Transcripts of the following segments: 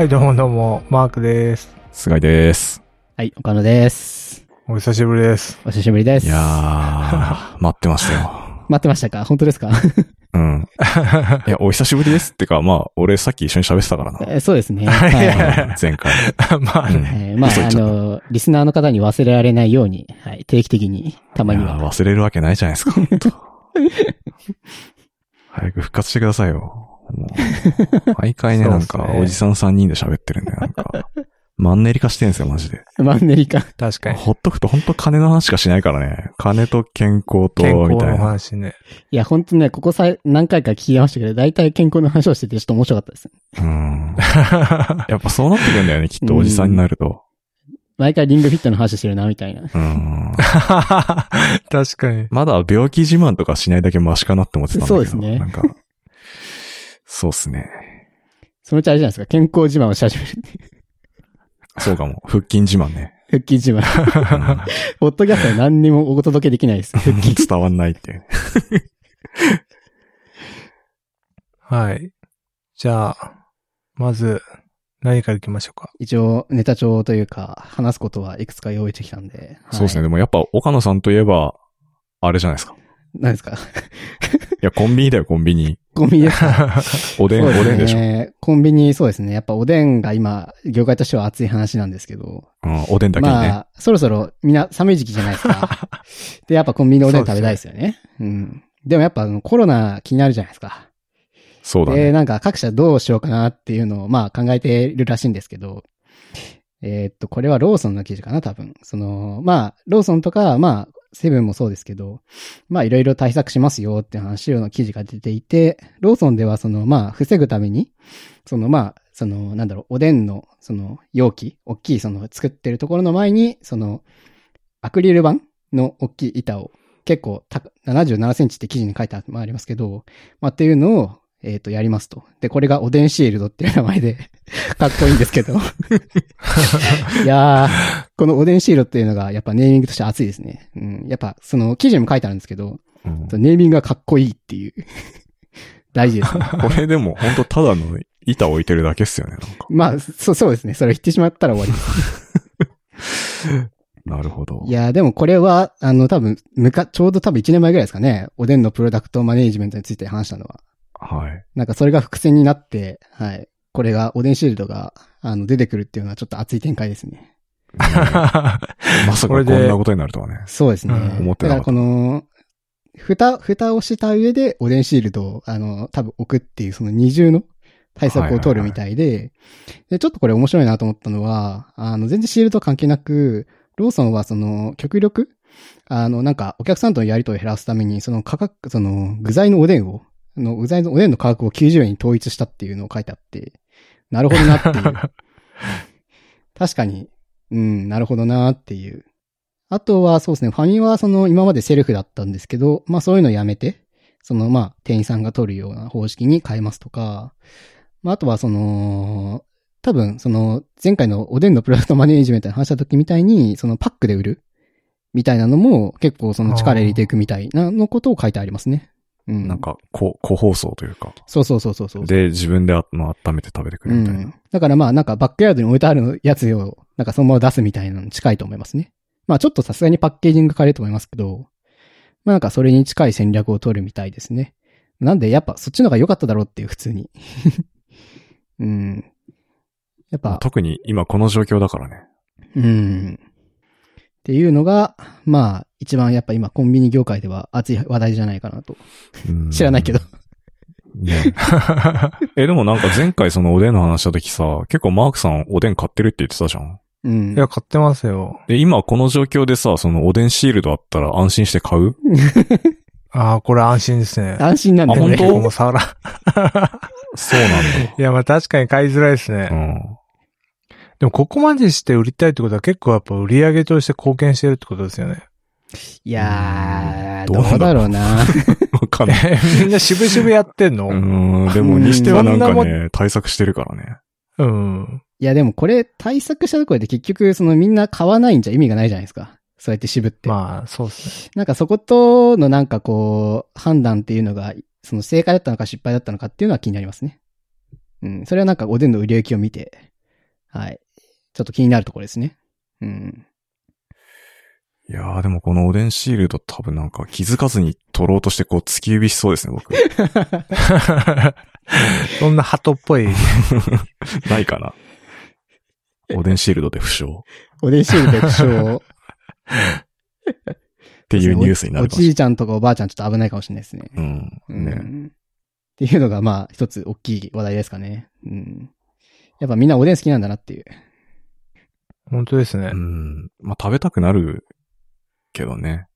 はい、どうもどうも、マークです。菅井です。はい、岡野です。お久しぶりです。お久しぶりです。いやー、待ってましたよ。待ってましたか？本当ですか？うん。いや、お久しぶりですってか、まあ、俺さっき一緒に喋ってたからな。えーそうですね。はい 前回。まあうんね、えーまあ、あ嘘言っちゃったの、リスナーの方に忘れられないように、はい、定期的に、たまには。忘れるわけないじゃないですか、本当早く復活してくださいよ。もう毎回ね、なんか、おじさん3人で喋ってるんで、なんか、マンネリ化してんすよ、マジで。マンネリか。確かに。ほっとくと本当金の話しかしないからね。金と健康と、みたいな。話ね。いや、本当ね、ここさ、何回か聞きましたけど、大体健康の話をしててちょっと面白かったです。うん。やっぱそうなってくんだよね、きっとおじさんになると。毎回リングフィットの話してるな、みたいな。うん。確かに。まだ病気自慢とかしないだけマシかなって思ってたんだけど。そうですねなんか、そうっすね。そのうちあれじゃないですか、健康自慢をし始めるっていう。そうかも。腹筋自慢ね。復帰自慢。うんポッドキャストは何にもお届けできないです。復帰。伝わんないっていう。はい。じゃあ、まず、何から行きましょうか。一応、ネタ帳というか、話すことはいくつか用意してきたんで。そうですね。ね。でもやっぱ岡野さんといえば、あれじゃないですか。何ですか？いや、コンビニだよ、コンビニ。コンビニですかおでん、そうおでんでしょ。ね。コンビニ、そうですね。やっぱおでんが今、業界としては熱い話なんですけど。うん、おでんだけにね。まあ、そろそろみんな寒い時期じゃないですか。で、やっぱコンビニのおでん食べたいですよね。うん。でもやっぱコロナ気になるじゃないですか。で、そうだね。なんか各社どうしようかなっていうのをまあ考えているらしいんですけど、えーっと、これはローソンの記事かな、多分。その、まあ、ローソンとか、まあ、セブンもそうですけど、まあ、いろいろ対策しますよって話の記事が出ていて、ローソンではその、まあ、防ぐために、その、まあ、その、なんだろう、おでんの、その、容器、大きい、その、作ってるところの前に、その、アクリル板の大きい板を、結構た、77センチって記事に書いてありますけど、まあ、っていうのを、えっ、と、やりますと。で、これがおでんシールドっていう名前で、かっこいいんですけど。いやー、このおでんシールドっていうのが、やっぱネーミングとして熱いですね。うん。やっぱ、その、記事にも書いてあるんですけど、うんネーミングがかっこいいっていう。大事ですね。これでも本当ただの板置いてるだけっすよね、なんか。まあ、そう、そうですね。それ言ってしまったら終わり。なるほど。いやー、でもこれは、あの、多分、むか、ちょうど多分1年前ぐらいですかね。おでんのプロダクトマネージメントについて話したのは。はい。なんかそれが伏線になって、はい。これが、おでんシールドが、あの、出てくるっていうのはちょっと熱い展開ですね。まさかこんなことになるとはね。そうですね。うん思ってなかっただからこの、蓋、蓋をした上で、おでんシールドを、あの、多分置くっていう、その二重の対策を取るみたいで、で、ちょっとこれ面白いなと思ったのは、あの、全然シールド関係なく、ローソンはその、極力、あの、なんか、お客さんとのやりとりを減らすために、その価格、その、具材のおでんを、あの、具材のおでんの価格を90円に統一したっていうのを書いてあって、なるほどなっていう。確かに、うん、なるほどなっていう。あとはそうですね、ファミはその今までセルフだったんですけど、まあそういうのやめて、そのまあ店員さんが取るような方式に変えますとか、まああとはその、多分その前回のおでんのプロダクトマネージメントで話した時みたいに、そのパックで売るみたいなのも結構その力入れていくみたいなのことを書いてありますね。うん。なんか、こ個包装というか。そうそうそうそうそう。で、自分であまあ温めて食べてくうるみたいな。ん。だからまあなんかバックヤードに置いてあるやつを、なんかそのまま出すみたいなのに近いと思いますね。まあちょっとさすがにパッケージング変えると思いますけど、まあなんかそれに近い戦略を取るみたいですね。なんでやっぱそっちの方が良かっただろうっていう普通に。うん。やっぱ、特に今この状況だからね。うん。っていうのが、まあ一番やっぱ今コンビニ業界では熱い話題じゃないかなと。うん知らないけど。。ね え、でもなんか前回そのおでんの話した時さ、結構マークさんおでん買ってるって言ってたじゃん。うんい。や、買ってますよ。で、今この状況でさ、そのおでんシールドあったら安心して買う？ああ、これ安心ですね。安心なんだよね。あ本当？もう触らん。そうなん いや、まあ確かに買いづらいですね。だ。うん。でもここまでして売りたいってことは結構やっぱ売り上げとして貢献してるってことですよね。いやー、どどうだろうな。わかんない。え、みんな渋々やってんの？うーん、でもにしてはなんかね、対策してるからね。うん。いや、でもこれ対策したところで結局、そのみんな買わないんじゃ意味がないじゃないですか。そうやって渋って。まあ、そうですね。なんかそことのなんかこう、判断っていうのが、その正解だったのか失敗だったのかっていうのは気になりますね。うん。それはなんかおでんの売り行きを見てはい。ちょっと気になるところですね。うん。いやーでもこのおでんシールド多分なんか気づかずに取ろうとしてこう突き指しそうですね、僕。そんな鳩っぽい。ないかな。おでんシールドで負傷。おでんシールで負傷。っていうニュースになるおかもしれじいちゃんとかおばあちゃんちょっと危ないかもしれないですね。ううん。ね。ん。っていうのが、まあ、一つ大きい話題ですかね。うん。やっぱみんなおでん好きなんだなっていう。本当ですねう。ん。まあ、食べたくなるけどね。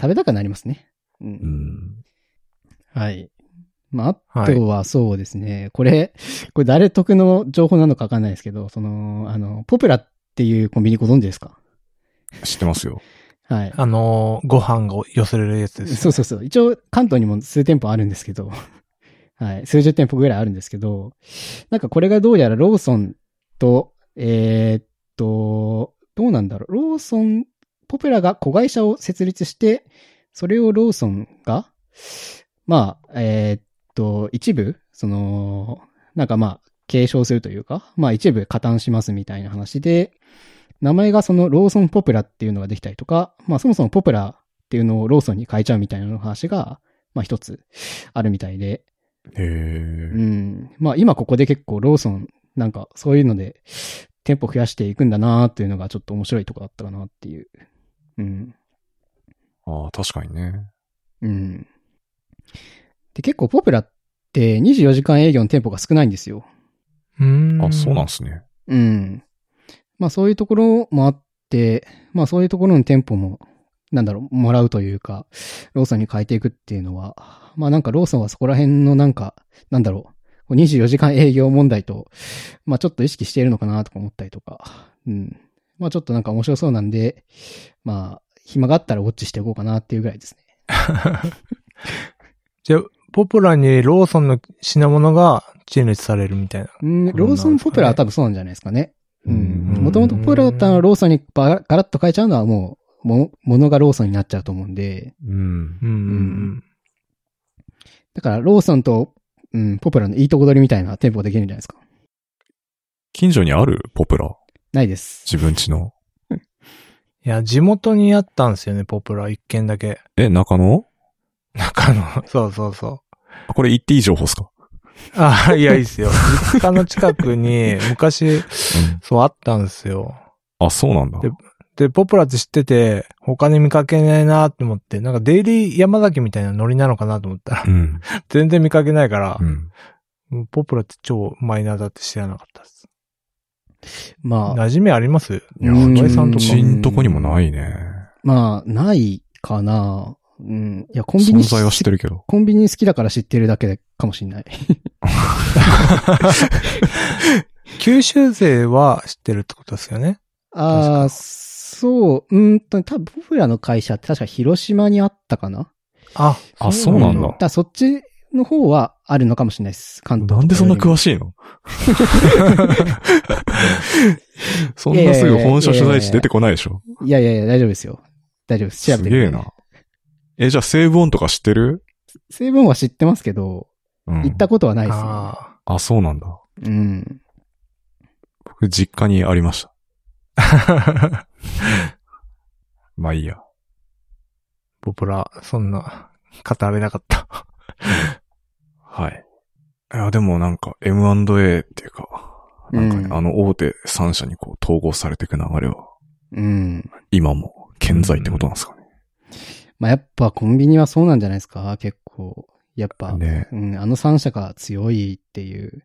食べたくなりますね。う。うんん。はい。まあ、あとはそうですね。これ、これ誰得の情報なのかわかんないですけど、その、あの、ポプラっていうコンビニご存知ですか？知ってますよ。はい。あのーご飯が寄せれるやつです。そうそうそう。一応、関東にも数店舗あるんですけど、はい。数十店舗ぐらいあるんですけど、なんかこれがどうやらローソンと、えーっと、どうなんだろう。ローソン、ポプラが子会社を設立して、それをローソンが、まあ、えーっと、一部、その、なんかまあ、継承するというか、まあ一部加担しますみたいな話で、名前がそのローソンポプラっていうのができたりとか、まあそもそもポプラっていうのをローソンに変えちゃうみたいな話が、まあ一つあるみたいで、へえう。ん。まあ今ここで結構ローソンなんかそういうので店舗増やしていくんだなっていうのがちょっと面白いとこだったかなっていう。うん。ああ、確かにね。うん。で結構ポプラって24時間営業の店舗が少ないんですよ。うーん。あ、そうなんですね。うん。まあそういうところもあって、まあそういうところの店舗も、なんだろう、もらうというか、ローソンに変えていくっていうのは、まあなんかローソンはそこら辺のなんか、なんだろ24時間営業問題と、まあちょっと意識しているのかなとか思ったりとか、うん。まあちょっとなんか面白そうなんで、まあ暇があったらウォッチしていこうかなっていうぐらいですね。じゃあ、ポプラにローソンの品物が陳列されるみたいな。うん、ローソンポプラは多分そうなんじゃないですかね。ううんん。もともとポプラだったのローソンにガラッと変えちゃうのはもう、も、ものがローソンになっちゃうと思うんで、うん。うんうんだからローソンと、うん、ポプラのいいとこ取りみたいな店舗できるんじゃないですか？近所にあるポプラ？ないです。自分家の？いや、地元にあったんですよね、ポプラ。一軒だけ。え、中野？中野。そうそうそう。あこれ言っていい情報っすか？あ、いや、いいっすよ。実家の近くに、昔、うん。そうあったんですよ。あ、そうなんだ。でで、ポプラって知ってて、他に見かけないなって思って、なんかデイリー山崎みたいなノリなのかなと思ったらう、ん。全然見かけないからう、ん。ポプラって超マイナーだって知らなかったです。まあ、馴染みあります？いや、うんう井さんとかちんとこにもないね。まあ、ないかな。うん。いや、コンビニ、存在は知ってるけど。コンビニ好きだから知ってるだけかもしんない。九州勢は知ってるってことですよね。ああ、そう、うんと、多分ポプラの会社って確か広島にあったかな？あ、あそうなんだだそっちの方はあるのかもしれないです。関東。なんでそんな詳しいの？そんなすぐ本社取材地出てこないでしょ？いやいやいや、大丈夫ですよ。大丈夫です。調べてみてすげえな。え、じゃあセーブオンとか知ってる？成分は知ってますけど、うん。行ったことはないですね。ああ、そうなんだ。うん。僕、実家にありました。あ。まあいいや。ポプラ、そんな、語れなかった。はい。いや、でもなんか M&A っていうか、なんかね、うんあの大手3社にこう統合されていく流れは、うん。今も健在ってことなんですかね。まあ、やっぱコンビニはそうなんじゃないですか結構。やっぱ、ねうん、あの3社が強いっていう。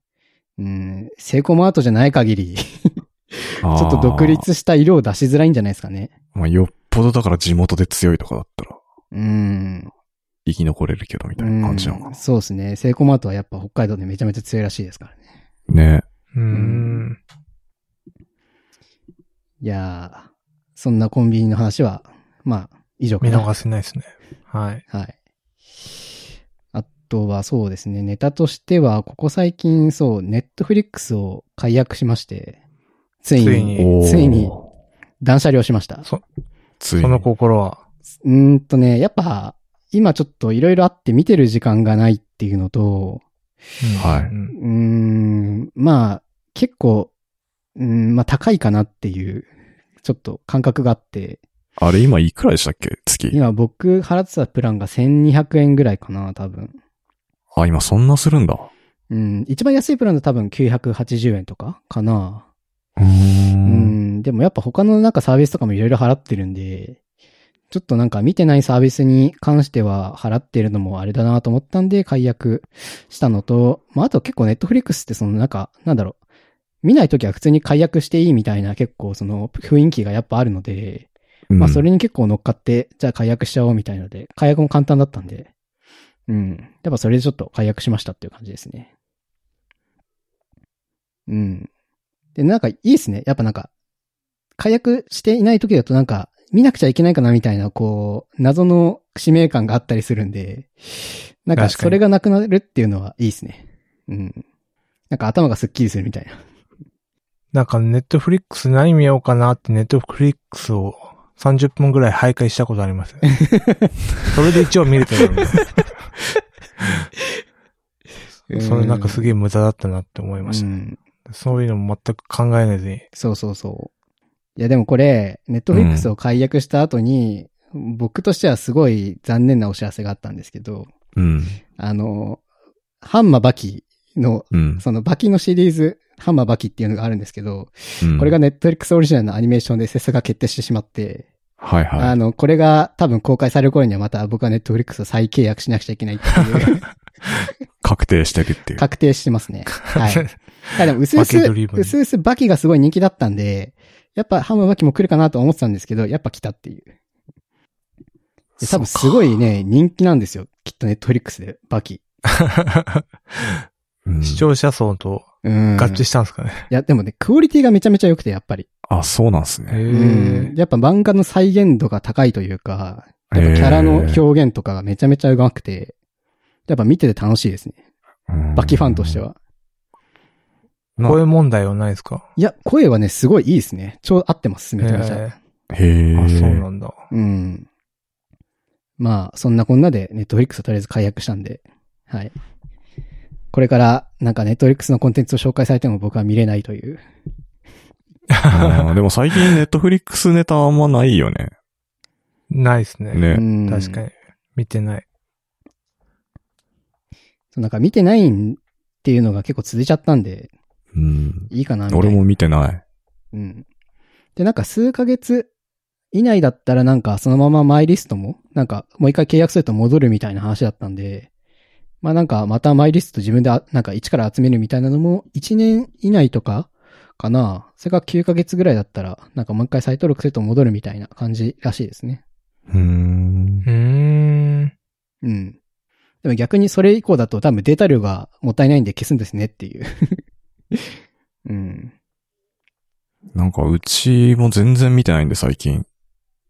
うん、セイコーマートじゃない限り、ちちょょっと独立した色を出しづらいんじゃないですかね。まあ、よっぽどだから地元で強いとかだったら、うん。生き残れるけどみたいな感じなのかうんそうですね。セイコーマートはやっぱ北海道でめちゃめちゃ強いらしいですからね。な。ね。うーん。いやー、そんなコンビニの話は、まあ、以上かな。見逃せないですね。はい。はい。あとはそうですね、ネタとしては、ここ最近そう、ネットフリックスを解約しまして、ついに、ついに断捨離をしました。ついに。その心は。うーんとね、やっぱ、今ちょっといろいろあって見てる時間がないっていうのと、はいうんうーん、まあ、結構、うん、まあ高いかなっていう、ちょっと感覚があって、あれ今いくらでしたっけ？月。今僕払ってたプランが1200円ぐらいかな、多分。あ、今そんなするんだ。うん、一番安いプランだと多分980円とかかな。うん、でもやっぱ他のなんかサービスとかもいろいろ払ってるんで、ちょっとなんか見てないサービスに関しては払ってるのもあれだなと思ったんで解約したのと、まああと結構ネットフリックスってそのなんか、なんだろう、見ないときは普通に解約していいみたいな結構その雰囲気がやっぱあるので、まあそれに結構乗っかって、じゃあ解約しちゃおうみたいので、解約も簡単だったんで、うん。やっぱそれでちょっと解約しましたっていう感じですね。うん。で、なんかいいですね。やっぱなんか、解約していない時だとなんか、見なくちゃいけないかなみたいな、こう、謎の使命感があったりするんで、なんかそれがなくなるっていうのはいいですね。うん。なんか頭がスッキリするみたいな。なんかネットフリックス何見ようかなってネットフリックスを30分ぐらい徘徊したことあります。それで一応見れてるんで、それなんかすげえ無駄だったなって思いました。うんそういうのも全く考えないずに。そうそうそう。いやでもこれ、ネットフリックスを解約した後に、僕としてはすごい残念なお知らせがあったんですけど、うん。あの、ハンマーバキの、うん。そのバキのシリーズ、ハンマーバキっていうのがあるんですけど、うんこれが、ネットフリックスオリジナルのアニメーションで制作が決定してしまって、はいはい。あの、これが多分公開される頃にはまた僕はネットフリックスを再契約しなくちゃいけないっていう、確定してるっていう。確定してますね。はい。いやでも、うすうす、バキがすごい人気だったんで、やっぱハンマーバキも来るかなと思ってたんですけど、やっぱ来たっていう。で多分すごいね、人気なんですよ。きっとネットフリックスで、バキ。うん視聴者層とうん。合致したんですかね。いや、でもね、クオリティがめちゃめちゃ良くて、やっぱり。あ、そうなんですへね。うん。やっぱ漫画の再現度が高いというか、やっぱキャラの表現とかがめちゃめちゃ上手くて、やっぱ見てて楽しいですね。うんバキファンとして。は。な声問題はないですか？いや、声はね、すごいいいですね。超合ってます、めちゃめちゃ。へへえ。ーあ、そうなんだ。うん。まあ、そんなこんなで、ネットフリックスをとりあえず解約したんで、はい。これから、なんかネットフリックスのコンテンツを紹介されても僕は見れないという。でも最近ネットフリックスネタあんまないよね。ないですね。ね。うん確かに。見てない。そうなんか見てないっていうのが結構続いちゃったんで、うん。いいかなみたいな。俺も見てない。うん。で、なんか数ヶ月以内だったらなんかそのままマイリストも、なんかもう一回契約すると戻るみたいな話だったんで、まあなんかまたマイリスト自分であなんか一から集めるみたいなのも1年以内とかかな。それが9ヶ月ぐらいだったら、なんかもう一回再登録すると戻るみたいな感じらしいですね。うーんう。ーん。うん。でも逆にそれ以降だと多分データ量がもったいないんで消すんですねっていう。うん。なんかうちも全然見てないんで最近。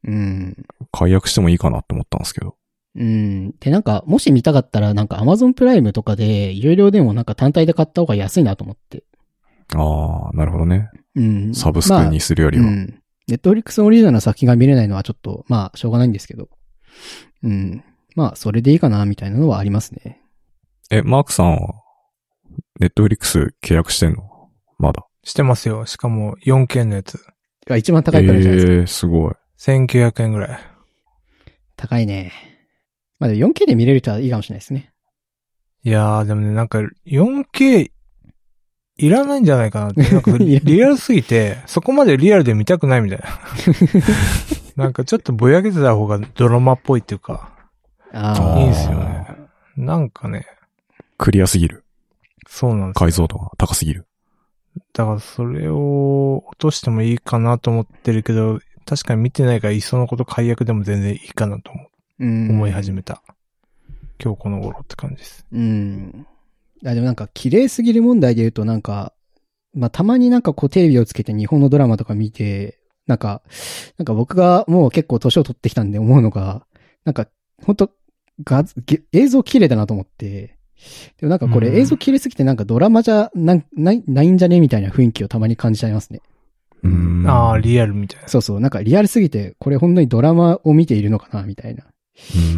うん。解約してもいいかなって思ったんですけど。うん。で、なんか、もし見たかったら、なんか Amazon プライムとかで、有料でもなんか単体で買った方が安いなと思って。ああ、なるほどね。うん。サブスクにするよりは。うん。ネットフリックスオリジナルの作品が見れないのはちょっと、まあ、しょうがないんですけど。うん。まあ、それでいいかな、みたいなのはありますね。え、マークさんは、ネットフリックス契約してんの？まだ。してますよ。しかも 4K のやつ。が一番高いからじゃないですか。ええー、すごい。1900円ぐらい。高いね。まあ、でも 4K で見れる人はいいかもしれないですね。いやー、でもね、なんか 4K いらないんじゃないかなって。なんか リアルすぎて、そこまでリアルで見たくないみたいな。なんかちょっとぼやけてた方がドラマっぽいっていうか、ああ。いいんすよね。なんかね、クリアすぎる。そうなんですよ解像度が高すぎる。だからそれを落としてもいいかなと思ってるけど、確かに見てないからいっそのこと解約でも全然いいかなと思うん。思い始めた。今日この頃って感じです。うん。あ、でもなんか、綺麗すぎる問題で言うとなんか、まあ、たまになんかこうテレビをつけて日本のドラマとか見て、なんか、なんか僕がもう結構年を取ってきたんで思うのが、なんか、本当画映像綺麗だなと思って、でもなんかこれうん映像綺麗すぎてなんかドラマじゃなんない、ないんじゃねみたいな雰囲気をたまに感じちゃいますね。うーん。ああ、リアルみたいな。そうそう、なんかリアルすぎて、これ本当にドラマを見ているのかなみたいな。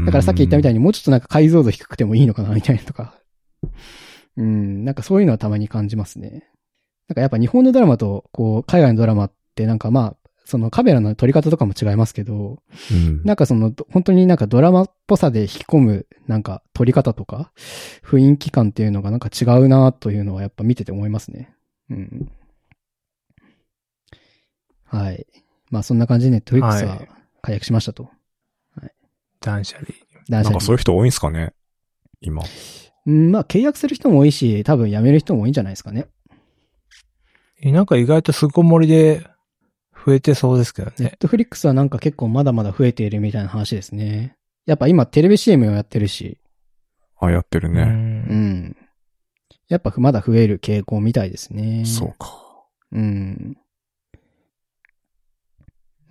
だからさっき言ったみたいに。にもうちょっとなんか解像度低くてもいいのかなみたいなとか。うん、なんかそういうのはたまに感じますね。なんかやっぱ日本のドラマと、こう、海外のドラマってなんかまあ、そのカメラの撮り方とかも違いますけど、うん。なんかその、本当になんかドラマっぽさで引き込む、なんか撮り方とか、雰囲気感っていうのがなんか違うなというのはやっぱ見てて思いますね。うん。はい。まあそんな感じでネットフリックスははい解約しましたと。断捨離。断捨離なんかそういう人多いんすかね今。うん、まあ契約する人も多いし、多分辞める人も多いんじゃないですかね。えなんか意外とすごもりで増えてそうですけどね。ネットフリックスはなんか結構まだまだ増えているみたいな話ですね。やっぱ今テレビ CM をやってるし、あ、やってるう。ね。うんん。やっぱまだ増える傾向みたいですね。そうか。うん。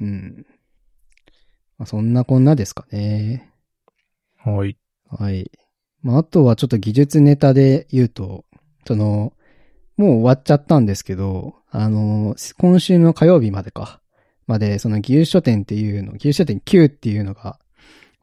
うん。まあ、そんなこんなですかね。はい。はい。まあ、あとはちょっと技術ネタで言うと、その、もう終わっちゃったんですけど、あの、今週の火曜日までか。まで、その技術書店っていうの、技術書店 Q っていうのが、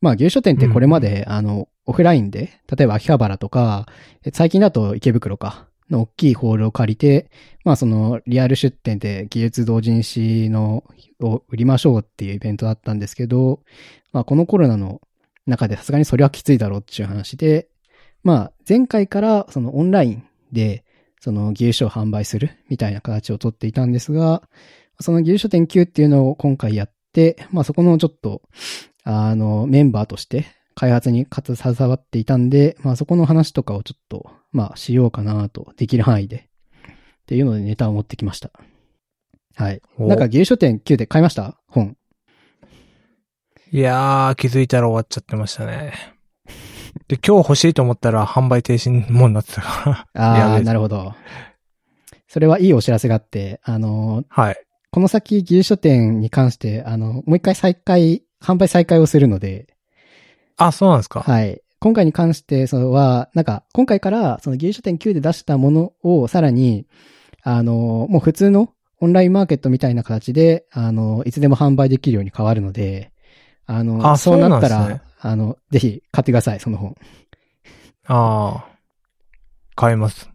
まあ技術書店ってこれまで、あの、オフラインで、例えば秋葉原とか、え最近だと池袋か、の大きいホールを借りて、まあそのリアル出店で技術同人誌のを売りましょうっていうイベントだったんですけど、まあこのコロナの中でさすがにそれはきついだろうっていう話で、まあ前回からそのオンラインでその技術書を販売するみたいな形をとっていたんですが、その技術書店 Q っていうのを今回やって、まあそこのちょっと、あの、メンバーとして開発に携わっていたんで、まあそこの話とかをちょっと、まあしようかなと、できる範囲で。っていうのでネタを持ってきました。はい。おなんか技術書店 Q で買いました？本。いやー、気づいたら終わっちゃってましたね。で、今日欲しいと思ったら販売停止もになってたから。やああ、なるほど。それはいいお知らせがあって、あの、はい。この先技術書店に関して、あの、もう一回再開、販売再開をするので、あ、そうなんですか。はい。今回に関して、そのは、なんか、今回から、その技術書店9で出したものを、さらに、あの、もう普通のオンラインマーケットみたいな形で、あの、いつでも販売できるように変わるので、あの、あそうなったら、ねあの、ぜひ買ってください、その本。ああ。買います。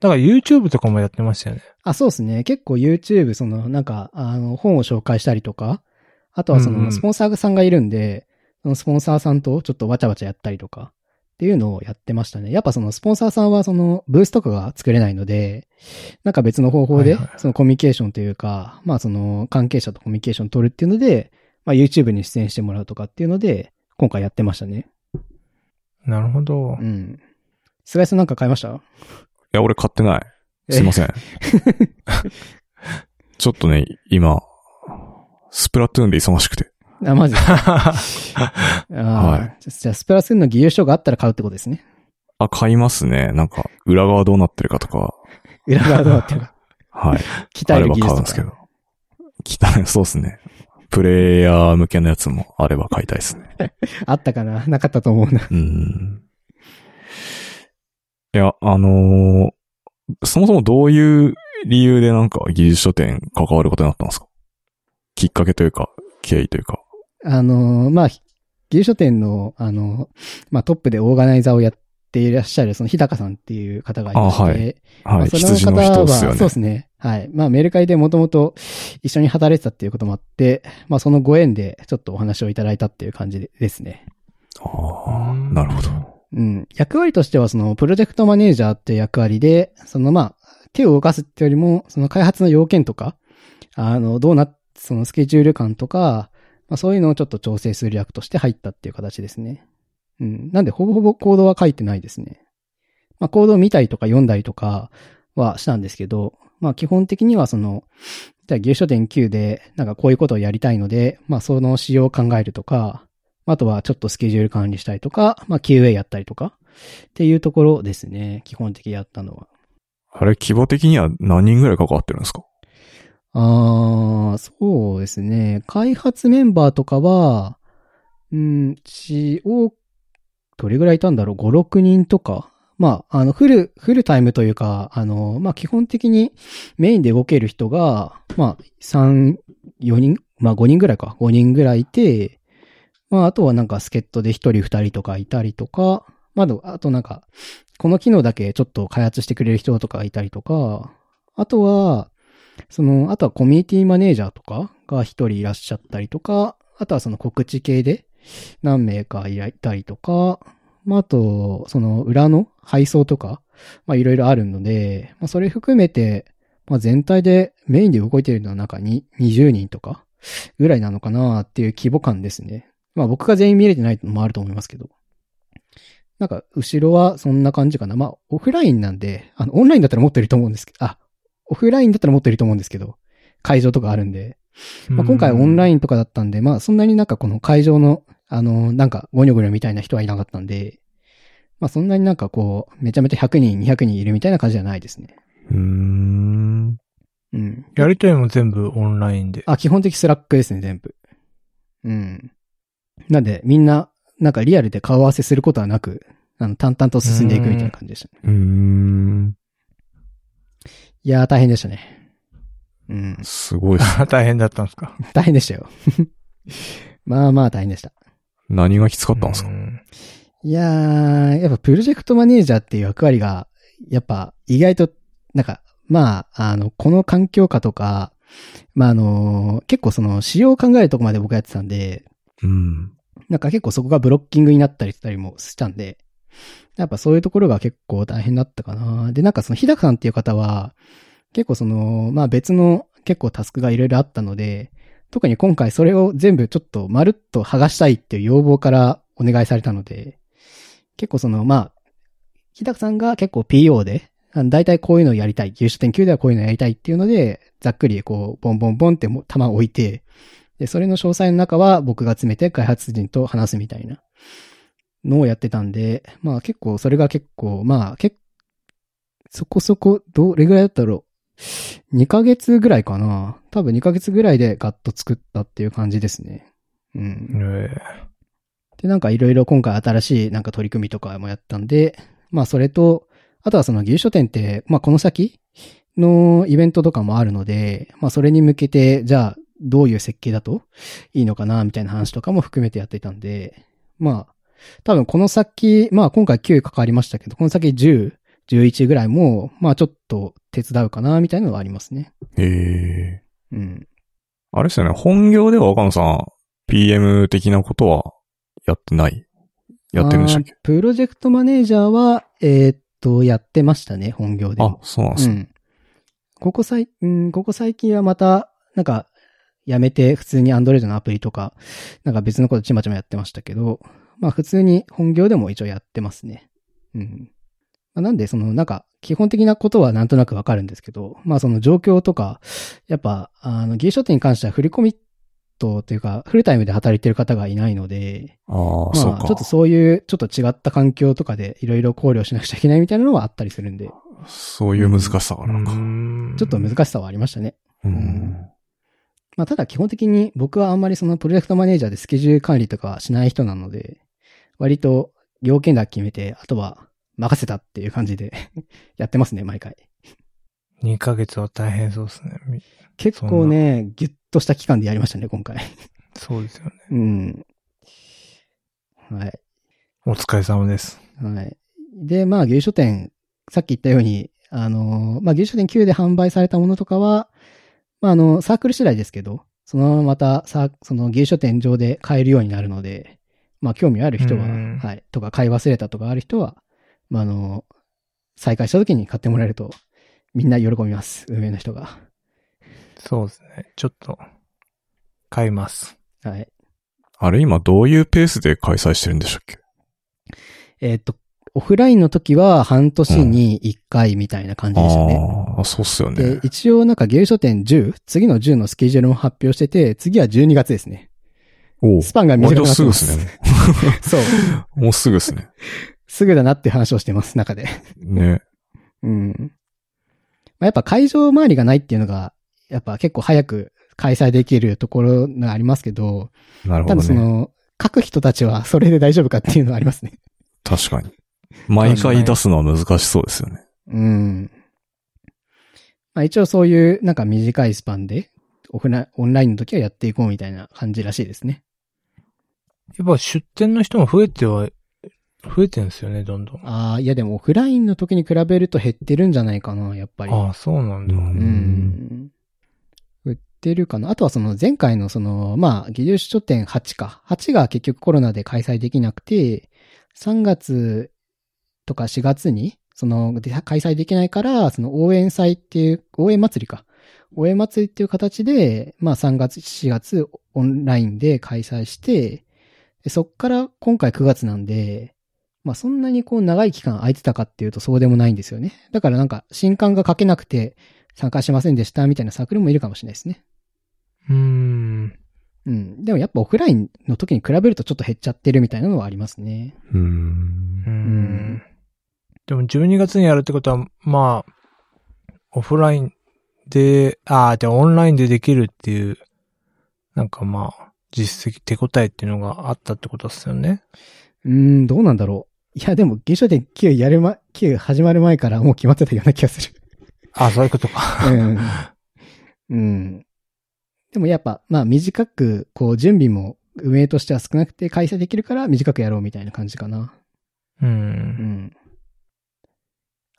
だから YouTube とかもやってましたよね。あ、そうですね。結構 YouTube、その、なんか、あの、本を紹介したりとか、あとはその、うんうんスポンサーさんがいるんで、そのスポンサーさんとちょっとわちゃわちゃやったりとか、っていうのをやってましたね。やっぱそのスポンサーさんはそのブースとかが作れないので、なんか別の方法ではいはい、そのコミュニケーションというか、まあその関係者とコミュニケーション取るっていうので、まあ YouTube に出演してもらうとかっていうので、今回やってましたね。なるほどう。ん。菅井さんなんか買いました？いや、俺買ってない。すいません。ちょっとね、今、スプラトゥーンで忙しくて。あ、マジで はいじゃあ、スプラスーンの技術書があったら買うってことですね。あ、買いますね。なんか、裏側どうなってるかとか、裏側どうなってるか。はい。鍛えるあれば技術とか。買うんですけど。汚い、そうですね。プレイヤー向けのやつもあれば買いたいですね。あったかな？なかったと思うな。うん。いや、あのーそもそもどういう理由でなんか技術書店関わることになったんですか？きっかけというか、経緯というか。あのーまあ、技術書店の、あのーまあ、トップでオーガナイザーをやっていらっしゃる、その日高さんっていう方がいまして、あはいはい。まあそ羊の人ですよね。そうですね。はい。まあ、メルカリでもともと一緒に働いてたっていうこともあって、まあ、そのご縁でちょっとお話をいただいたっていう感じですね。ああ、なるほど。うん。役割としては、その、プロジェクトマネージャーっていう役割で、その、まあ、手を動かすってよりも、その開発の要件とか、あの、どうな、そのスケジュール感とか、まあそういうのをちょっと調整する役として入ったっていう形ですね。うん。なんで、ほぼほぼコードは書いてないですね。まあ、コードを見たりとか読んだりとかはしたんですけど、まあ、基本的にはその、じゃあ、技術書店9で、なんかこういうことをやりたいので、まあ、その仕様を考えるとか、あとはちょっとスケジュール管理したりとか、まあ QA やったりとか、っていうところですね。基本的にやったのは。あれ、規模的には何人ぐらい関わってるんですか？あー、そうですね。開発メンバーとかは、うん、ちを、どれぐらいいたんだろう ?5、6人とか。まあ、あの、フル、フルタイムというか、あの、まあ、基本的にメインで動ける人が、まあ、3、4人、まあ、5人ぐらいか。5人ぐらいいて、まあ、あとはなんか、助っ人で1人、2人とかいたりとか、まあ、あとなんか、この機能だけちょっと開発してくれる人とかいたりとか、あとは、その、あとはコミュニティマネージャーとかが一人いらっしゃったりとか、あとはその告知系で何名かいたりとか、まあ、あと、その裏の配送とか、まあ、いろいろあるので、まあ、それ含めて、まあ、全体でメインで動いてるのは中に20人とかぐらいなのかなっていう規模感ですね。まあ、僕が全員見れてないのもあると思いますけど。なんか、後ろはそんな感じかな。まあ、オフラインなんで、あの、オンラインだったらもっといると思うんですけど、あ、オフラインだったらもっといると思うんですけど、会場とかあるんで。まあ、今回オンライン。インとかだったんで、まあ、そんなになんかこの会場の、あの、なんか、ゴニョゴニョみたいな人はいなかったんで、まあ、そんなになんかこう、めちゃめちゃ100人、200人いるみたいな感じじゃないですね。うーん。うん。やりとりも全部オンラインで。あ、基本的 Slack ですね、全部。うん。なんで、みんな、なんかリアルで顔合わせすることはなく、あの、淡々と進んでいくみたいな感じでしたね。うーん。いやー、大変でしたね。うん。すごいっす。大変だったんですか？大変でしたよ。まあまあ大変でした。何がきつかったんですか？うんいやー、やっぱプロジェクトマネージャーっていう役割が、やっぱ意外と、なんか、まあ、あの、この環境下とか、まああの、結構その、仕様を考えるとこまで僕やってたんで、うん。なんか結構そこがブロッキングになったりしたりもしたんで、やっぱそういうところが結構大変だったかな。で、なんかその日高さんっていう方は、結構その、まあ別の結構タスクがいろいろあったので、特に今回それを全部ちょっとまるっと剥がしたいっていう要望からお願いされたので、結構その、まあ、日高さんが結構 PO で、あの大体こういうのをやりたい。技術点9ではこういうのをやりたいっていうので、ざっくりこう、ボンボンボンっても弾を置いて、で、それの詳細の中は僕が詰めて開発陣と話すみたいなのをやってたんで、まあ結構、それが結構、まあ結そこそこ、どれぐらいだったろう。2ヶ月ぐらいかな。多分2ヶ月ぐらいでガッと作ったっていう感じですね。うん。えで、なんかいろいろ今回新しいなんか取り組みとかもやったんで、まあそれと、あとはその技術書店って、まあこの先のイベントとかもあるので、まあそれに向けて、じゃあどういう設計だといいのかな、みたいな話とかも含めてやっていたんで、まあ、多分この先、まあ今回9関わりましたけど、この先10、11ぐらいも、まあちょっと手伝うかな、みたいなのはありますね。へえ。うん。あれですよね。本業では岡野さん、PM 的なことはやってない？やってるんでしたっけ？プロジェクトマネージャーは、えーっと、やってましたね、本業で。あ、そうなんですね。うん。ここ最、うん、ここ最近はまた、なんか、やめて普通に Android のアプリとか、なんか別のことちまちまやってましたけど、まあ普通に本業でも一応やってますね。うん。まあ、なんで、その、なんか、基本的なことはなんとなくわかるんですけど、まあその状況とか、やっぱ、あの、技術書店に関しては振り込みと、というか、フルタイムで働いてる方がいないので、ああ、そうまあ、か。ちょっとそういう、ちょっと違った環境とかでいろいろ考慮しなくちゃいけないみたいなのはあったりするんで、そういう難しさがあるのか。ちょっと難しさはありましたね。うん。まあ、ただ基本的に僕はあんまりそのプロジェクトマネージャーでスケジュール管理とかはしない人なので、割と要件だけ決めて、あとは任せたっていう感じで やってますね、毎回。2ヶ月は大変そうですね。み結構ね、ギュッとした期間でやりましたね、今回。そうですよね。うん。はい。お疲れ様です。はい。で、まあ、牛書店、さっき言ったように、あの、まあ、牛書店9で販売されたものとかは、まあ、あの、サークル次第ですけど、そのまままた、さ、その牛書店上で買えるようになるので、まあ、興味ある人は、うんはい、とか買い忘れたとかある人は、まあ、あの、再開した時に買ってもらえると、みんな喜びます、運営の人が。そうですね。ちょっと、買います。はい。あれ今どういうペースで開催してるんでしたっけ？えーっと、オフラインの時は半年に1回みたいな感じでしたね。ああ、そうっすよでね、。一応なんか芸書店10、次の10のスケジュールも発表してて、次は12月ですね。おうスパンが短割とくなってます。すぐっすね。そう。もうすぐっすね。すぐだなっていう話をしてます、中で。ね。うん。まあ、やっぱ会場周りがないっていうのが、やっぱ結構早く開催できるところがありますけど、たなるほどね。だその、書く人たちはそれで大丈夫かっていうのはありますね。確かに。毎回出すのは難しそうですよね。うん。まあ一応そういうなんか短いスパンで、オフラオンラインの時はやっていこうみたいな感じらしいですね。やっぱ出店の人も増えてはい増えてんですよね、どんどん。あああ、いやでもオフラインの時に比べると減ってるんじゃないかな、やっぱり。あ、そうなんだ。ううんん。売ってるかな？あとはその前回のその、まあ、技術書店8か。8が結局コロナで開催できなくて、3月とか4月に、その、で開催できないから、その応援祭っていう、応援祭りか。応援祭りっていう形で、まあ3月、4月オンラインで開催して、でそっから今回9月なんで、まあそんなにこう長い期間空いてたかっていうとそうでもないんですよね。だからなんか新刊が書けなくて参加しませんでしたみたいなサークルもいるかもしれないですね。うーん。うん。でもやっぱオフラインの時に比べるとちょっと減っちゃってるみたいなのはありますね。う。うんんん。でも12月にやるってことは、まあ、オフラインで、ああ、で、オンラインでできるっていう、なんかまあ、実績、手応えっていうのがあったってことですよね。うーん、どうなんだろう。いや、でも、芸書店9やるま、9始まる前からもう決まってたような気がする。ああ、そういうことか。うん。うん。でもやっぱ、まあ短く、こう、準備も運営としては少なくて開催できるから短くやろうみたいな感じかな。う。うんん。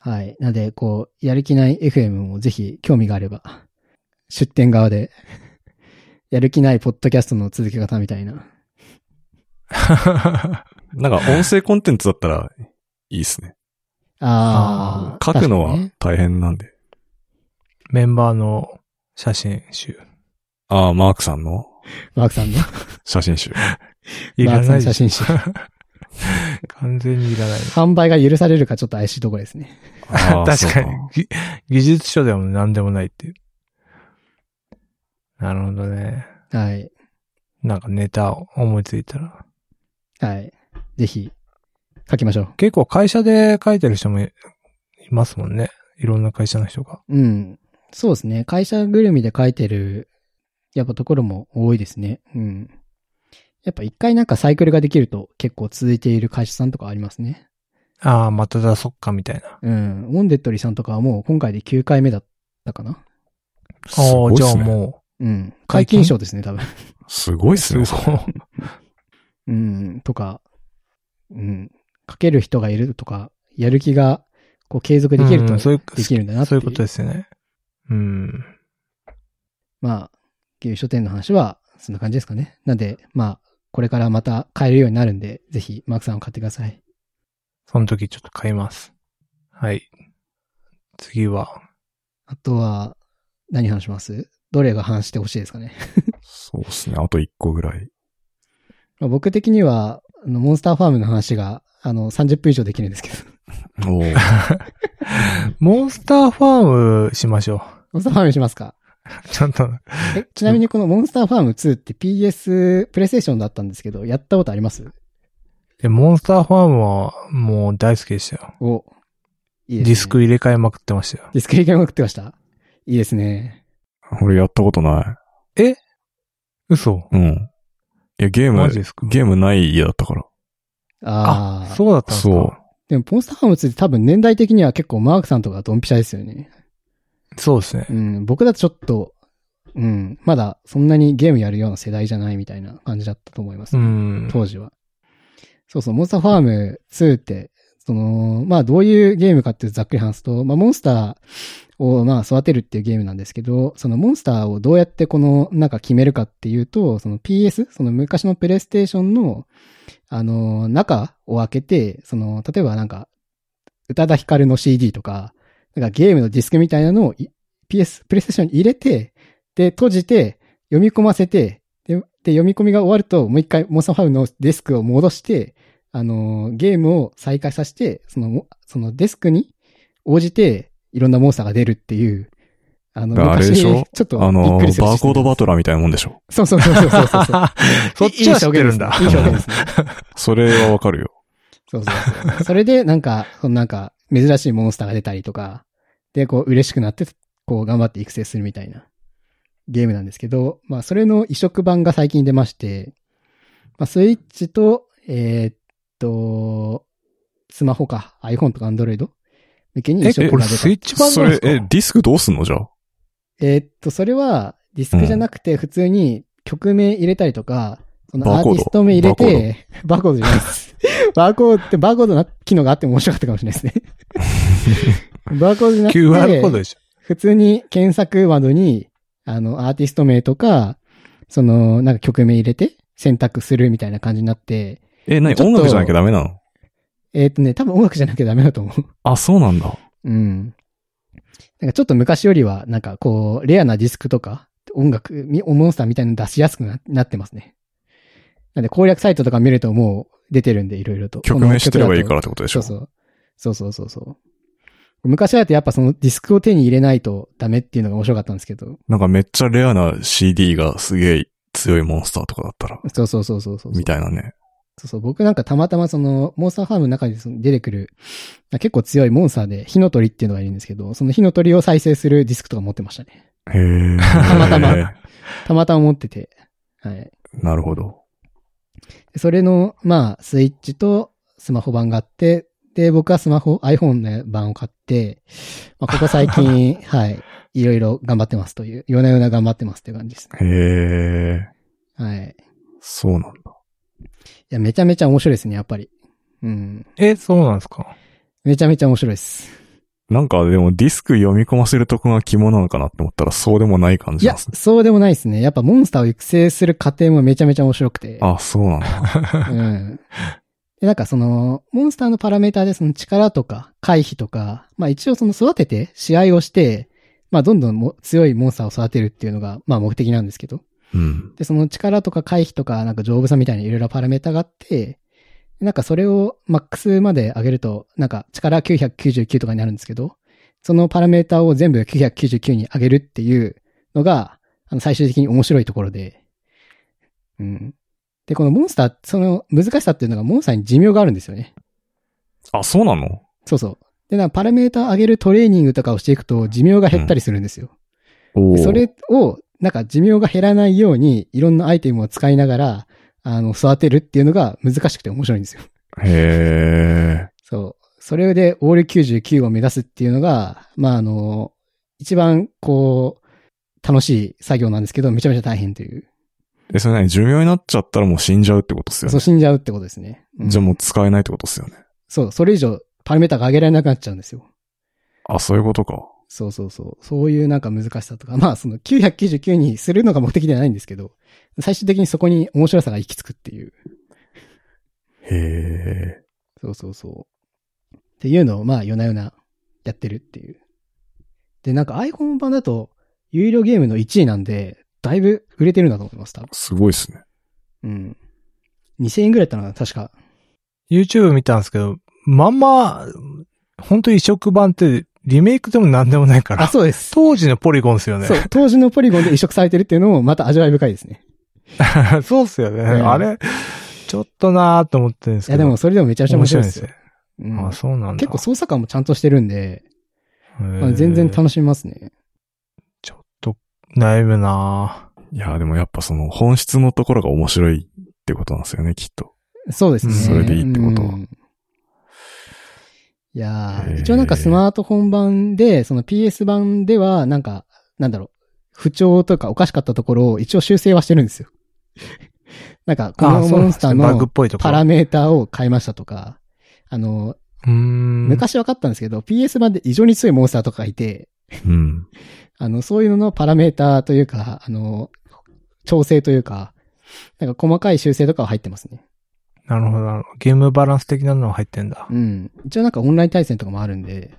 はい。なので、こう、やる気ない FM もぜひ興味があれば、出店側で、やる気ないポッドキャストの続け方みたいな。なんか音声コンテンツだったらいいっすね。ああ。書くのは大変なんで。メンバーの写真集。ああ、マークさんの？マークさんの？写真集。いらない写真集。完全にいらない。販売が許されるかちょっと怪しいところですね。確かに技術書でも何でもないっていう。なるほどね。はい。なんかネタを思いついたら。はい。ぜひ、書きましょう。結構会社で書いてる人もいいますもんね。いろんな会社の人が。うん。そうですね。会社ぐるみで書いてる、やっぱところも多いですね。うん。やっぱ一回なんかサイクルができると結構続いている会社さんとかありますね。ああ、まただそっかみたいな。うん。ウォンデッドリーさんとかはもう今回で9回目だったかな。すああ、じゃあ。もうん。解禁賞ですね、多分。すごいっう、すね。すごい。うん。とか、うん。書ける人がいるとか、やる気が、こう継続できるとうんそういうできるんだなってそういうことですよね。うん。まあ、旧書店の話は、そんな感じですかね。なんで、まあ、これからまた買えるようになるんで、ぜひ、マークさんを買ってください。その時ちょっと買います。はい。次は、あとは、何話します？どれが話してほしいですかね。そうですね。あと一個ぐらい。まあ僕的には、あの、モンスターファームの話が、あの、30分以上できるんですけど。おー モンスターファームしましょモンスターファームしますか？う。ちょっと、え、ちなみにこのモンスターファーム2って PS、プレイステーションだったんですけど、やったことあります？えモンスターファームはもう大好きでしたよ。お、いいね。ディスク入れ替えまくってましたよ。ディスク入れ替えまくってました？いいですね。俺やったことな嘘い。うん。いや、ゲームマジ、ですか？ゲームない家だったから。ああ。そうだったんですそうかでも、モンスターファーム2って多分年代的には結構マークさんとかドンピシャですよね。そうですねう。ん、僕だとちょっと、うん、まだそんなにゲームやるような世代じゃないみたいな感じだったと思います、うん。当時は。そうそう、モンスターファーム2って、その、まあどういうゲームかってざっくり話すと、まあモンスターをまあ育てるっていうゲームなんですけど、そのモンスターをどうやってこのなんか決めるかっていうと、その PS、その昔のプレイステーションの、あの、中を開けて、その、例えばなんか、宇多田ヒカルの CD とか、なんかゲームのディスクみたいなのを PS、プレイステーションに入れて、で、閉じて、読み込ませて、で、で読み込みが終わると、もう一回モンスターファームのデスクを戻して、あのゲームを再開させて、その、そのデスクに応じて、いろんなモンスターが出るっていう、あの、あれでしょ？ちょっとびっあのバーコードバトララーみたいなもんでしょ？そうそうそうそうそうそう。そっちは知ってるんだ。いい表現ですね それはわかるよ。そうそうそう。それで、なんか、そのなんか、珍しいモンスターが出たりとか、で、こう、嬉しくなって、こう、頑張って育成するみたいなゲームなんですけど、まあ、それの移植版が最近出まして、まあ、スイッチと、えーっと、スマホか、iPhone とか Android え、植が出た。これスイッチ版それ、なんですか？え、ディスクどうすんのじゃ？あ。えーっと、それは、ディスクじゃなくて、普通に曲名入れたりとか、そのアーティスト名入れて、バーコードじゃないです。バーコードって、バーコードな機能があっても面白かったかもしれないですね。バーコードじゃなくて、QR コードでしょ。普通に検索窓に、あの、アーティスト名とか、その、なんか曲名入れて選択するみたいな感じになって、え、何ちょっと音楽じゃなきゃダメなの？えっ、とね、多分音楽じゃなきゃダメだと思う。あ、そうなんだ。うん。なんかちょっと昔よりは、なんかこう、レアなディスクとか、音楽、みモンスターみたいなの出しやすくななってますね。なんで攻略サイトとか見るともう出てるんで、いろいろと。曲名知ってればいいかららってことでしょそうそう。そうそうそうそう。昔だとやっぱそのディスクを手に入れないとダメっていうのが面白かったんですけど。なんかめっちゃレアな CD がすげえ強いモンスターとかだったら、そうそうそうそうそう。みたいなね。そうそう。僕なんかたまたまその、モンスターファームの中にその出てくる、結構強いモンスターで、火の鳥っていうのがいるんですけど、その火の鳥を再生するディスクとか持ってましたね。へえ。たまたまたまたま持ってて。はい。なるほど。でそれの、まあ、スイッチとスマホ版があって、で、僕はスマホ、iPhone の版を買って、まあ、ここ最近、はい、いろいろ頑張ってますという、夜な夜な頑張ってますっていう感じですね。へえ。はい。いそうなんだ。や、めちゃめちゃ面白いですね、やっぱり。うん。え、そうなんですか？めちゃめちゃ面白いです。なんかでもディスク読み込ませるとこが肝なのかなって思ったらそうでもない感いやじですね。、そうでもないですね。やっぱモンスターを育成する過程もめちゃめちゃ面白くて。あ、そうなんだ。うん。で、なんかその、モンスターのパラメーターでその力とか回避とか、まあ一応その育てて試合をして、まあどんどんも強いモンスターを育てるっていうのが、まあ目的なんですけど。うん。で、その力とか回避とか、なんか丈夫さみたいないろいろパラメータがあって、なんかそれをマックスまで上げると、なんか力999とかになるんですけど、そのパラメータを全部999に上げるっていうのが、あの最終的に面白いところで、うん。で、このモンスター、その難しさっていうのがモンスターに寿命があるんですよね。あ、そうなの？そうそう。で、なんかパラメータ上げるトレーニングとかをしていくと寿命が減ったりするんですよ。おーでそれを、なんか寿命が減らないように、いろんなアイテムを使いながら、あの、育てるっていうのが難しくて面白いんですよ。へえ。そう。それで、オール99を目指すっていうのが、まあ、あの、一番、こう、楽しい作業なんですけど、めちゃめちゃ大変という。え、それ何寿命になっちゃったらもう死んじゃうってことっすよそう、ね。死んじゃうってことですね。うんじゃあもう使えないってことっすよね。そう、それ以上、パラメータが上げられなくなっちゃうんですよ。あ、そういうことか。そうそうそう。そういうなんか難しさとか、まあその999にするのが目的ではないんですけど、最終的にそこに面白さが行き着くっていう。へえ。そうそうそう。っていうのをまあ夜な夜なやってるっていう。で、なんか iPhone 版だと有料ゲームの1位なんで、だいぶ売れてるんだと思います、多分。すごいっすね。うん。2000円ぐらいだったのかな、確か。YouTube 見たんですけど、まんま、本当に移植版ってリメイクでもなんでもないかあ、ら、そうです。当時のポリゴンですよね。そう、当時のポリゴンで移植されてるっていうのもまた味わい深いですね。そうっすよね。んあれ、ちょっとなーと思ってるんですけど。いやでもそれでもめちゃめちゃ面白いですよ。面うんあ、そうなんだ。結構操作感もちゃんとしてるんで、まあ全然楽しみますね。ちょっと、悩むないや、でもやっぱその本質のところが面白いってことなんですよね、きっと。そうですね。それでいいってことはうんいや一応なんかスマートフォン版で、その PS 版では、なんか、なんだろう、不調とかおかしかったところを一応修正はしてるんですよ。なんか、このモンスターバグっのぽいとこパラメーターを変えましたとか、あの。昔分かったんですけど、PS 版で異常に強いモンスターとかがいて、うん。あの、そういうののパラメーターというか、あの、調整というか、なんか細かい修正とかは入ってますね。なるほどなるほど。ゲームバランス的なのが入ってんだ。うん。一応なんかオンライン対戦とかもあるんで、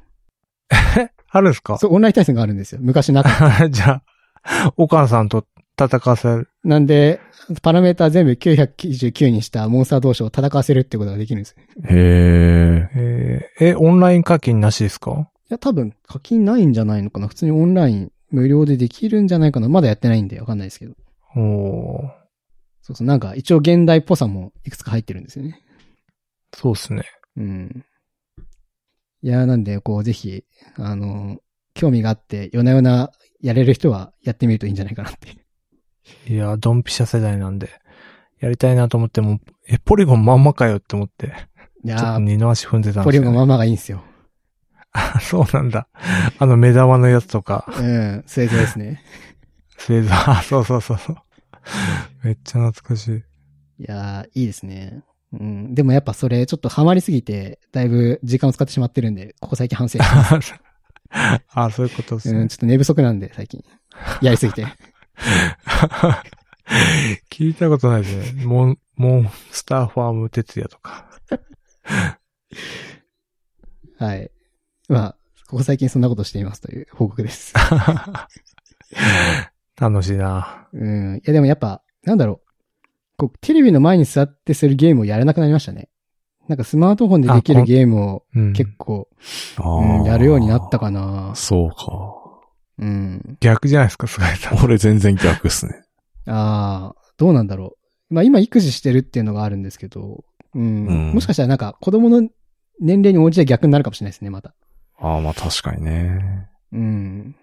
あるんですか？そう、オンライン対戦があるんですよ。昔なかった。じゃあ、岡野さんと戦わせる。なんで、パラメータ全部999にしたモンスター同士を戦わせるってことができるんですよ。いへえ。えーえ、オンライン課金なしですか？や、多分課金ないんじゃないのかな。普通にオンライン無料でできるんじゃないかな。まだやってないんでわかんないですけど。おーそうそう、なんか一応現代っぽさもいくつか入ってるんですよね。そうっすね。うん。いや、なんで、こう、ぜひ、あの、興味があって、夜な夜なやれる人はやってみるといいんじゃないかなって。いや、ドンピシャ世代なんで、やりたいなと思っても、え、ポリゴンまんまかよって思って、いちょっとや二の足踏んでたんポですよ、ね。リゴンままがいいんですよ。あそうなんだ。あの目玉のやつとか、うん、スエゾですね。スウェード、あ、そうそうそうそう。めっちゃ懐かしい。いやー、いいですね。うん。でもやっぱそれちょっとハマりすぎて、だいぶ時間を使ってしまってるんで、ここ最近反省してます。あ、そういうことですうん、ね。ちょっと寝不足なんで、最近。やりすぎて。聞いたことないですね。モン、モンスターファーム哲也とか。はい。まあ、ここ最近そんなことしていますという報告です。楽しいな。うん。いやでもやっぱ、なんだろう。こう、テレビの前に座ってするゲームをやれなくなりましたね。なんかスマートフォンでできるゲームをうん。結構、あうん、ーやるようになったかな。そうか。うん。逆じゃないですか、菅井さん。俺全然逆っすね。ああ、どうなんだろう。まあ今育児してるっていうのがあるんですけど、うん。うんもしかしたらなんか子供の年齢に応じて逆になるかもしれないですね、また。ああ、まあ確かにね。うん。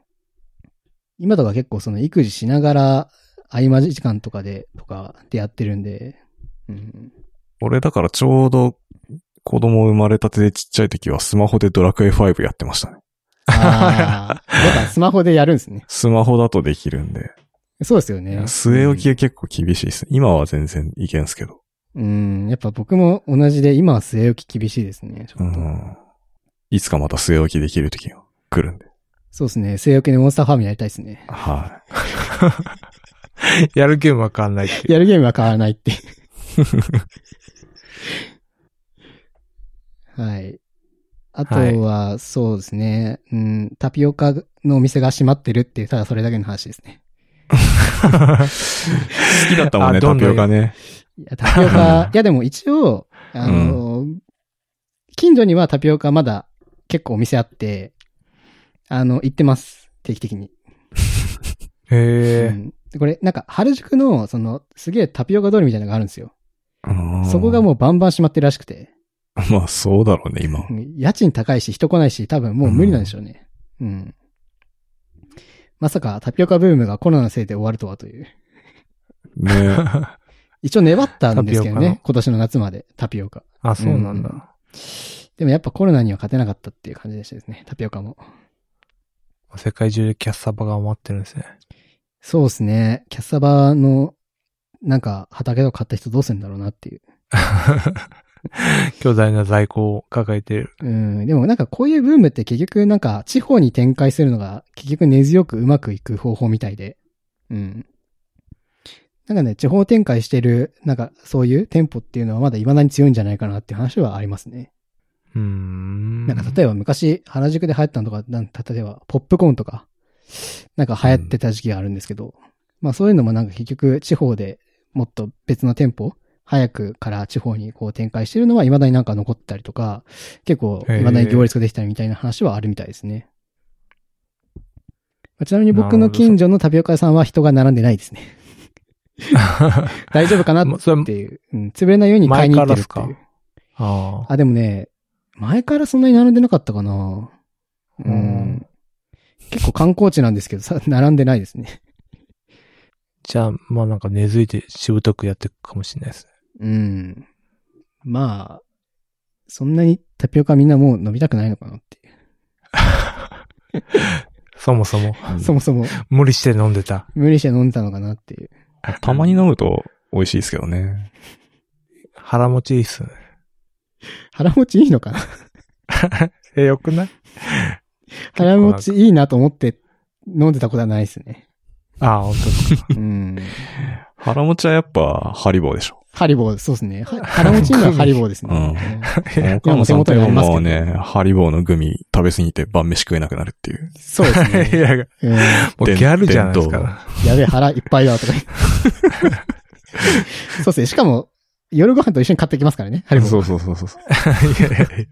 今とか結構その育児しながら合間時間とかで、とかでやってるんで、うん。俺だからちょうど子供生まれたてでちっちゃい時はスマホでドラクエ5やってましたね。ああ、やっぱスマホでやるんですね。スマホだとできるんで。そうですよね。据え置きが結構厳しいですね。今は全然いけんすけど。うん。やっぱ僕も同じで、今は据え置き厳しいですね。ちうょっと。ん。いつかまた据え置きできる時が来るんで。そうですね。据え置きでモンスターファームやりたいですね。は やるゲームわかんないっていう。やるゲームは変わらないって。はい。あとは、そうですね。うん、タピオカのお店が閉まってるっていう、ただそれだけの話ですね。い。好きだったもんね、タあどんどんピオカね。いや、タピオカ、いやでも一応、あの、近所にはタピオカまだ結構お店あって、あの、行ってます。定期的に。へえ。うんでこれ、なんか、原宿の、その、すげえタピオカ通りみたいなのがあるんですよ。そこがももうバンバン閉まってるらしくて。う。まあそうだろうね、今。うん家賃高いし人来ないし多分もう無理なんでしょうね。うん。まさかタピオカブームがコロナのせいで終わるとはという。ね 一応粘ったんですけどね。今年の夏までタピオカ。あ、そうなんうんだ。でもやっぱコロナには勝てなかったっていう感じでしたですね。タピオカも。世界中でキャッサバが余ってるんですね。そうですね。キャッサバの、なんか畑を買った人どうするんだろうなっていう。巨大な在庫を抱えてる。うん。でもなんかこういうブームって結局なんか地方に展開するのが結局根強くうまくいく方法みたいで。うん。なんかね、地方展開してる、なんかそういう店舗っていうのはまだ未だに強いんじゃないかなっていう話はありますね。うーん。なんか例えば昔原宿で流行ったのとか、なん例えばポップコーンとか、なんか流行ってた時期があるんですけど、まあそういうのもなんか結局地方でもっと別の店舗、早くから地方にこう展開してるのは未だになんか残ったりとか、結構未だに行列ができたりみたいな話はあるみたいですね。まあちなみに僕の近所のタピオカ屋さんは人が並んでないですね。大丈夫かなっていう。うん、潰れないように買いに行ってるっていう。ああ。あ、でもね、前からそんなに並んでなかったかな。ううんん。結構観光地なんですけど、さ、並んでないですね。じゃあ、まあなんか根付いてしぶとくやっていくかもしれないですね。うん。まあ、そんなにタピオカみんなもう飲みたくないのかなっていう。そもそも、そもそも無理して飲んでた。無理して飲んでたのかなっていう。たまに飲むと美味しいですけどね。腹持ちいいっすね。腹持ちいいのかな？え、よくない？腹持ちいいなと思って飲んでたことはないですね。ああ、本当。うん。腹持ちはやっぱハリボーでしょ。ハリボー、そうですね。は腹持ちいいのはハリボーですね。うんうん岡野さんと手元にありますけどもうね、ハリボーのグミ食べ過ぎて晩飯食えなくなるっていう。そうですいね。や、うんもうギャルじゃないですか。やべえ、腹いっぱいだとか。そうですね。しかも、夜ご飯と一緒に買ってきますからね。ハリボー。そうそうそうそう。いやいやい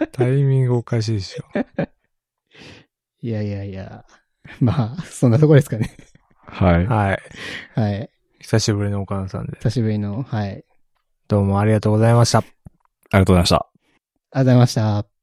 やタイミングおかしいでしょ。いやいやいや。まあ、そんなところですかね。はい。はい。はい。久しぶりの岡野さんで。久しぶりの、はい。ありどうもありがとうございました。ありがとうございました。がとうございました。